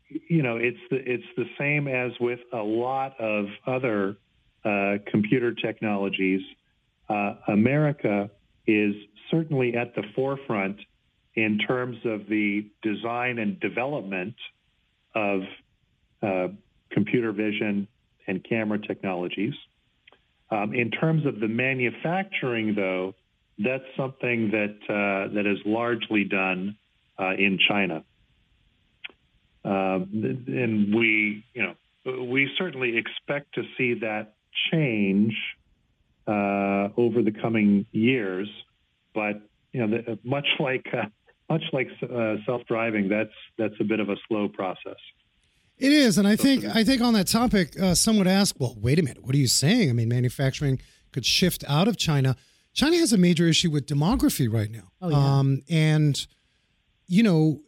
you know it's the it's the same as with a lot of other uh, computer technologies. Uh, America is certainly at the forefront in terms of the design and development of uh, computer vision and camera technologies. Um, in terms of the manufacturing, though, that's something that uh, that is largely done uh, in China, um, and we, you know, we certainly expect to see that change uh, over the coming years. But you know, the, much like uh, much like uh, self-driving, that's that's a bit of a slow process. It is, and I think I think on that topic, uh, some would ask, "Well, wait a minute, what are you saying? I mean, manufacturing could shift out of China. China has a major issue with demography right now, Oh, yeah. um, and you know,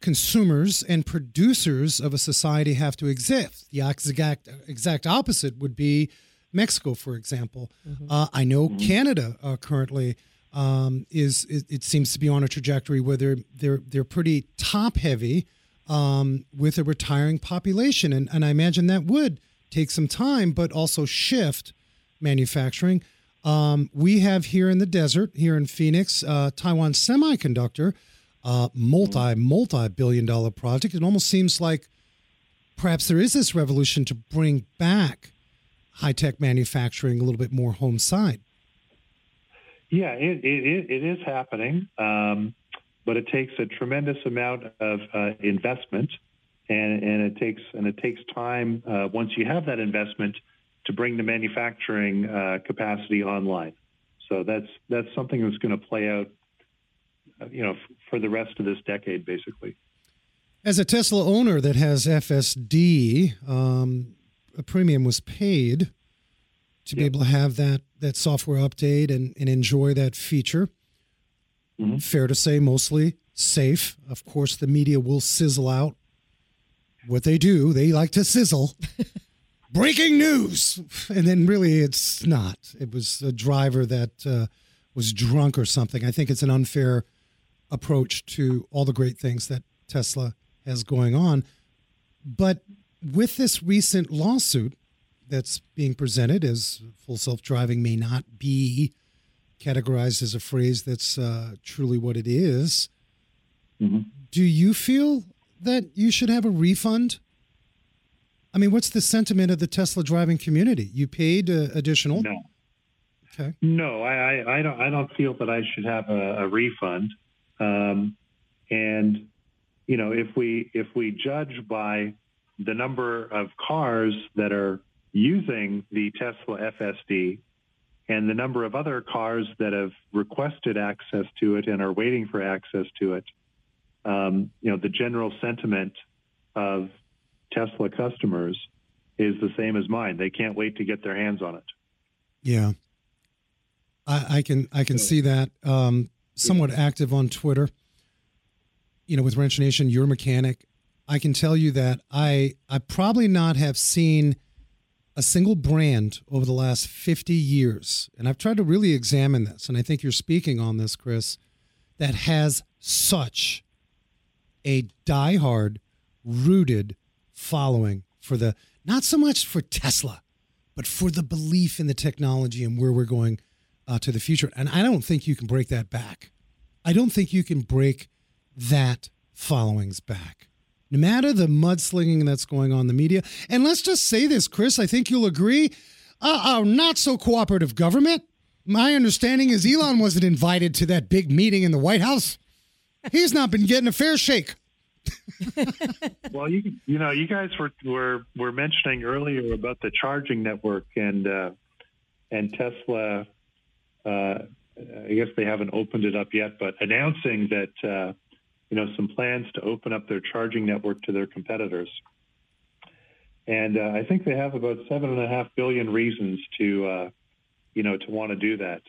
consumers and producers of a society have to exist. The exact exact opposite would be Mexico, for example. Uh, I know Canada uh, currently um, is it, it seems to be on a trajectory where they're they're they're pretty top heavy um, with a retiring population, and and I imagine that would take some time, but also shift manufacturing. Um, we have here in the desert, here in Phoenix, uh, Taiwan Semiconductor, uh, multi multi billion dollar project. It almost seems like perhaps there is this revolution to bring back high tech manufacturing a little bit more home side. Yeah, it, it, it is happening, um, but it takes a tremendous amount of uh, investment, and, and it takes and it takes time uh, once you have that investment to bring the manufacturing uh, capacity online. So that's that's something that's going to play out, uh, you know, f- for the rest of this decade, basically. As a Tesla owner that has FSD, um, a premium was paid to be able to have that that software update and, and enjoy that feature. Fair to say, mostly safe. Of course, the media will sizzle out what they do. They like to sizzle. Breaking news, and then really it's not. It was a driver that uh, was drunk or something. I think it's an unfair approach to all the great things that Tesla has going on. But with this recent lawsuit that's being presented as full self driving may not be categorized as a phrase that's uh, truly what it is, do you feel that you should have a refund? I mean, what's the sentiment of the Tesla driving community? You paid uh, additional. No. Okay. No, I, I, I don't. I don't feel that I should have a, a refund. Um, and you know, if we if we judge by the number of cars that are using the Tesla FSD and the number of other cars that have requested access to it and are waiting for access to it, um, you know, the general sentiment of Tesla customers is the same as mine. They can't wait to get their hands on it. Yeah, I, I can I can see that. Um, somewhat active on Twitter. You know, with Wrench Nation, your mechanic. I can tell you that I I probably not have seen a single brand over the last 50 years, and I've tried to really examine this, and I think you're speaking on this, Chris, that has such a diehard, rooted following for the not so much for Tesla, but for the belief in the technology and where we're going uh, to the future. And I don't think you can break that back. I don't think you can break that followings back. No matter the mudslinging that's going on in the media. And let's just say this, Chris, I think you'll agree. Uh, our not so cooperative government. My understanding is Elon wasn't invited to that big meeting in the White House. He's not been getting a fair shake. Well, you you know, you guys were were were mentioning earlier about the charging network and uh, and Tesla. Uh, I guess they haven't opened it up yet, but announcing that uh, you know, some plans to open up their charging network to their competitors. And uh, I think they have about seven and a half billion reasons to, uh, you know, to want to do that.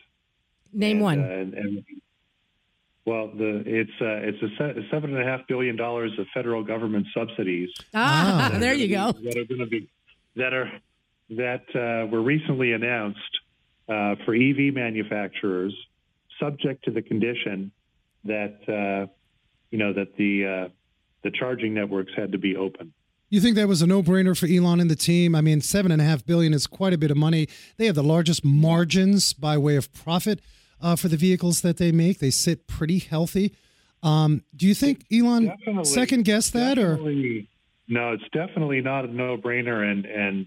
Name and, one. Uh, and, and well, the it's uh, it's a se- seven and a half billion dollars of federal government subsidies. ah, there you go. That are going to be that are that uh, were recently announced uh, for EV manufacturers, subject to the condition that uh, you know that the uh, the charging networks had to be open. You think that was a no-brainer for Elon and the team? I mean, seven and a half billion is quite a bit of money. They have the largest margins by way of profit uh, for the vehicles that they make. They sit pretty healthy. Um, do you think Elon Definitely- second guessed that, or no? It's definitely not a no-brainer, and and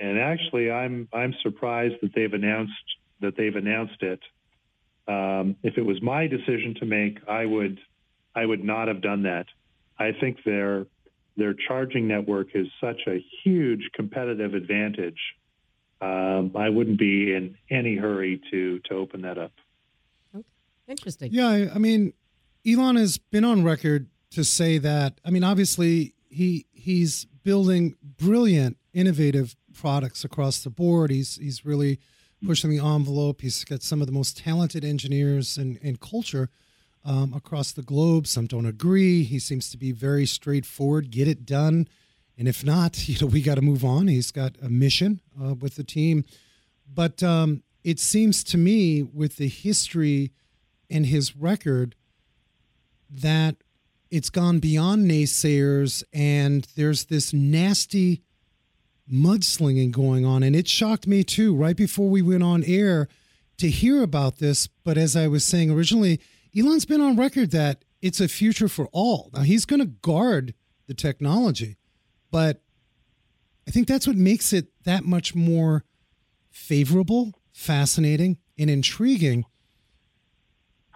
and actually, I'm I'm surprised that they've announced that they've announced it. Um, if it was my decision to make, I would I would not have done that. I think their their charging network is such a huge competitive advantage. Um, I wouldn't be in any hurry to to open that up. Interesting. Yeah, I, I mean, Elon has been on record to say that. I mean, obviously, he he's building brilliant, innovative products across the board. He's he's really pushing the envelope. He's got some of the most talented engineers and, and culture um, across the globe. Some don't agree. He seems to be very straightforward. Get it done, and if not, you know, we got to move on. He's got a mission uh, with the team, but um, it seems to me with the history and his record that it's gone beyond naysayers and there's this nasty mudslinging going on and it shocked me too right before we went on air to hear about this but as i was saying originally elon's been on record that it's a future for all now he's going to guard the technology but i think that's what makes it that much more favorable fascinating and intriguing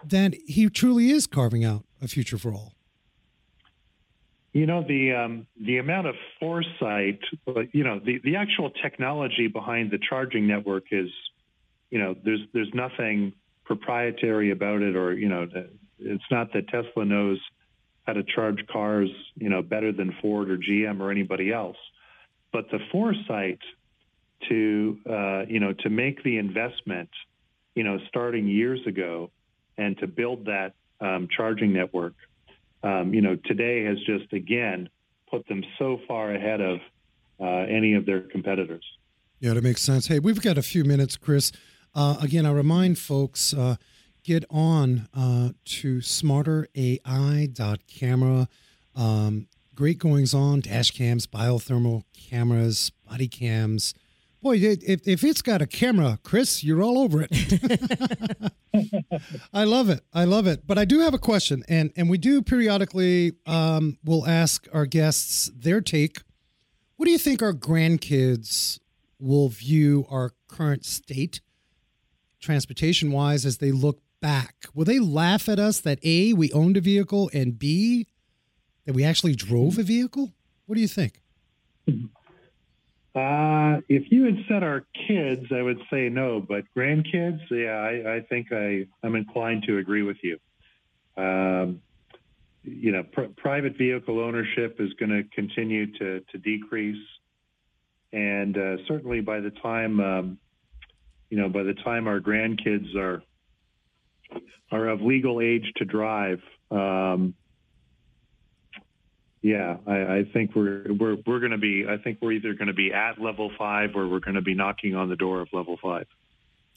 that he truly is carving out a future for all. You know the um, the amount of foresight, but, you know the, the actual technology behind the charging network is, you know, there's there's nothing proprietary about it, or you know, it's not that Tesla knows how to charge cars, you know, better than Ford or GM or anybody else, but the foresight to uh, you know to make the investment, you know, starting years ago, and to build that um, charging network um, you know, today has just again put them so far ahead of uh, any of their competitors. Yeah, that makes sense. Hey, we've got a few minutes, Chris. Uh, again, I remind folks uh, get on uh, to smarterai.camera. Um, great goings on, dash cams, biothermal cameras, body cams. Boy, if, if it's got a camera, Chris, you're all over it. I love it. I love it. But I do have a question, and and we do periodically um, we'll ask our guests their take. What do you think our grandkids will view our current state, transportation wise, as they look back? Will they laugh at us that a we owned a vehicle and b that we actually drove a vehicle? What do you think? Uh, if you had said our kids, I would say no, but grandkids, yeah, I, I think I, I'm inclined to agree with you. Um, you know, pr- private vehicle ownership is going to continue to, decrease. And uh, certainly by the time, um, you know, by the time our grandkids are, are of legal age to drive, um, yeah, I, I think we're we're we're going to be. I think we're either going to be at level five or we're going to be knocking on the door of level five.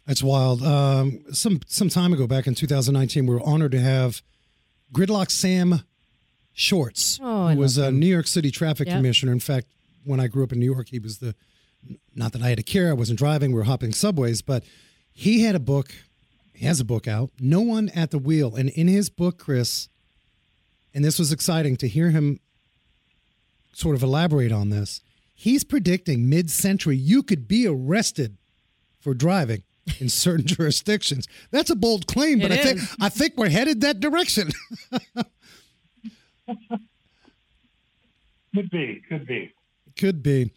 That's wild. Um, some some time ago, back in 2019, we were honored to have Gridlock Sam Schwartz, Oh, who was a. New York City traffic Yep. commissioner. In fact, when I grew up in New York, he was the not that I had to care. I wasn't driving. We were hopping subways, but he had a book. He has a book out. No one at the wheel, and in his book, Chris, and this was exciting to hear him sort of elaborate on this. He's predicting mid-century you could be arrested for driving in certain jurisdictions. That's a bold claim, but It I think. I think we're headed that direction. Could be, could be. Could be.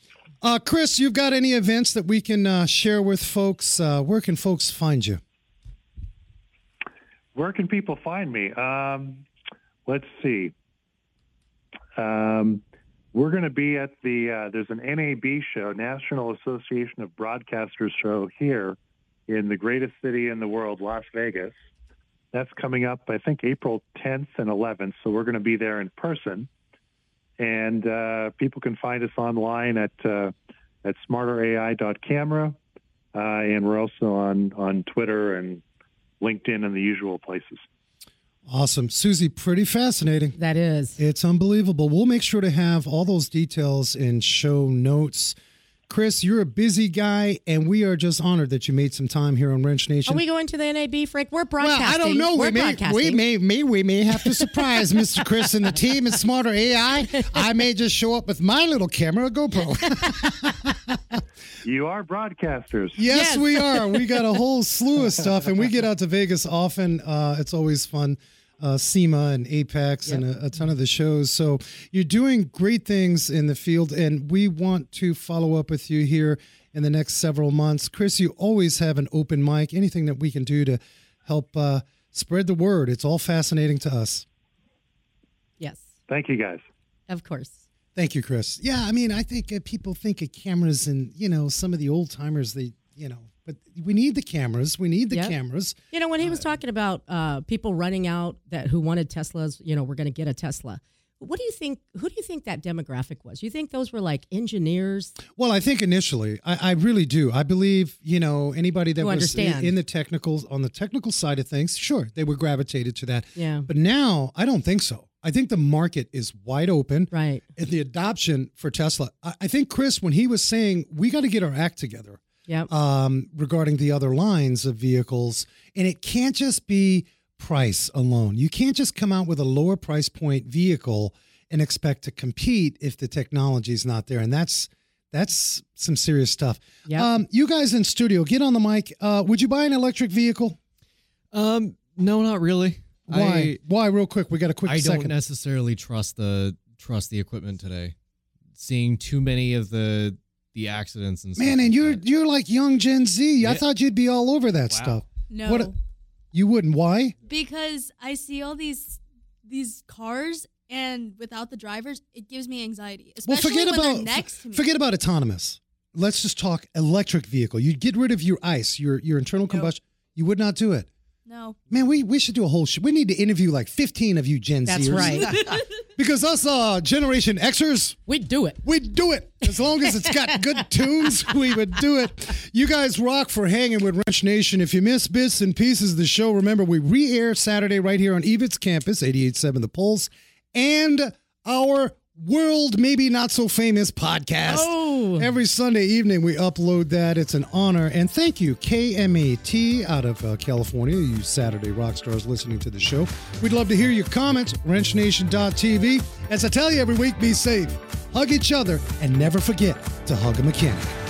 Uh, Chris, you've got any events that we can uh, share with folks? Uh, where can folks find you? Where can people find me? Um, let's see. Um, we're going to be at the uh, there's an NAB show, National Association of Broadcasters show here in the greatest city in the world, Las Vegas. That's coming up, I think, April 10th and 11th. So we're going to be there in person, and uh, people can find us online at uh, at smarterai.camera, uh, and we're also on on Twitter and LinkedIn and the usual places. Awesome. Susie, pretty fascinating. That is. It's unbelievable. We'll make sure to have all those details in show notes. Chris, you're a busy guy, and we are just honored that you made some time here on Wrench Nation. Are we going to the NAB, Frank? We're broadcasting. well. I don't know. We're We may, we may, may, we may have to surprise Mr. Chris and the team at Smarter AI. I may just show up with my little camera, GoPro. You are broadcasters. Yes, Yes. we are. We got a whole slew of stuff, and we get out to Vegas often. Uh, it's always fun. Uh, SEMA and Apex and a, a ton of the shows. So you're doing great things in the field, and we want to follow up with you here in the next several months. Chris, you always have an open mic. Anything that we can do to help uh, spread the word, it's all fascinating to us. Yes, Thank you, guys. of course. Thank you, Chris. Yeah, I mean, I think uh, people think of cameras and, you know, some of the old timers, they, you know, but we need the cameras. We need the Yep. cameras. You know, when he was talking about uh, people running out that who wanted Teslas, you know, we're going to get a Tesla. What do you think? Who do you think that demographic was? You think those were like engineers? Well, I think initially, I, I really do. I believe, you know, anybody that was in, in the technicals, on the technical side of things, sure, they were gravitated to that. Yeah. But now, I don't think so. I think the market is wide open. Right. And the adoption for Tesla. I, I think, Chris, when he was saying we got to get our act together, Yep. um, regarding the other lines of vehicles. And it can't just be price alone. You can't just come out with a lower price point vehicle and expect to compete if the technology is not there. And that's that's some serious stuff. Yep. Um, you guys in studio, get on the mic. Uh, would you buy an electric vehicle? Um, no, not really. Why? I, Why? Real quick, we got a quick I don't necessarily trust the trust the equipment today. Seeing too many of the the accidents and stuff Man, and like you're that. you're like young Gen Z. I Yeah. thought you'd be all over that Wow. stuff. No, What? You wouldn't? Why? because I see all these these cars, and without the drivers, it gives me anxiety. Well, Especially forget when about they're next to me. forget about autonomous. Let's just talk electric vehicle. You'd get rid of your ICE, your your internal combustion. You would not do it. no, Man, we, we should do a whole show. We need to interview like 15 of you Gen Z. That's Zers. right. because us uh, Generation Xers, We'd do it. we'd do it. As long as it's got good tunes, we would do it. You guys rock for hanging with Wrench Nation. If you miss bits and pieces of the show, remember we re-air Saturday right here on EVIT's Campus, 88.7 The Pulse, and our world maybe not so famous podcast. Oh. Every Sunday evening we upload that. It's an honor. And thank you, KMAT out of uh, California, you Saturday rock stars listening to the show. We'd love to hear your comments, wrenchnation.tv. As I tell you every week, be safe, hug each other, and never forget to hug a mechanic.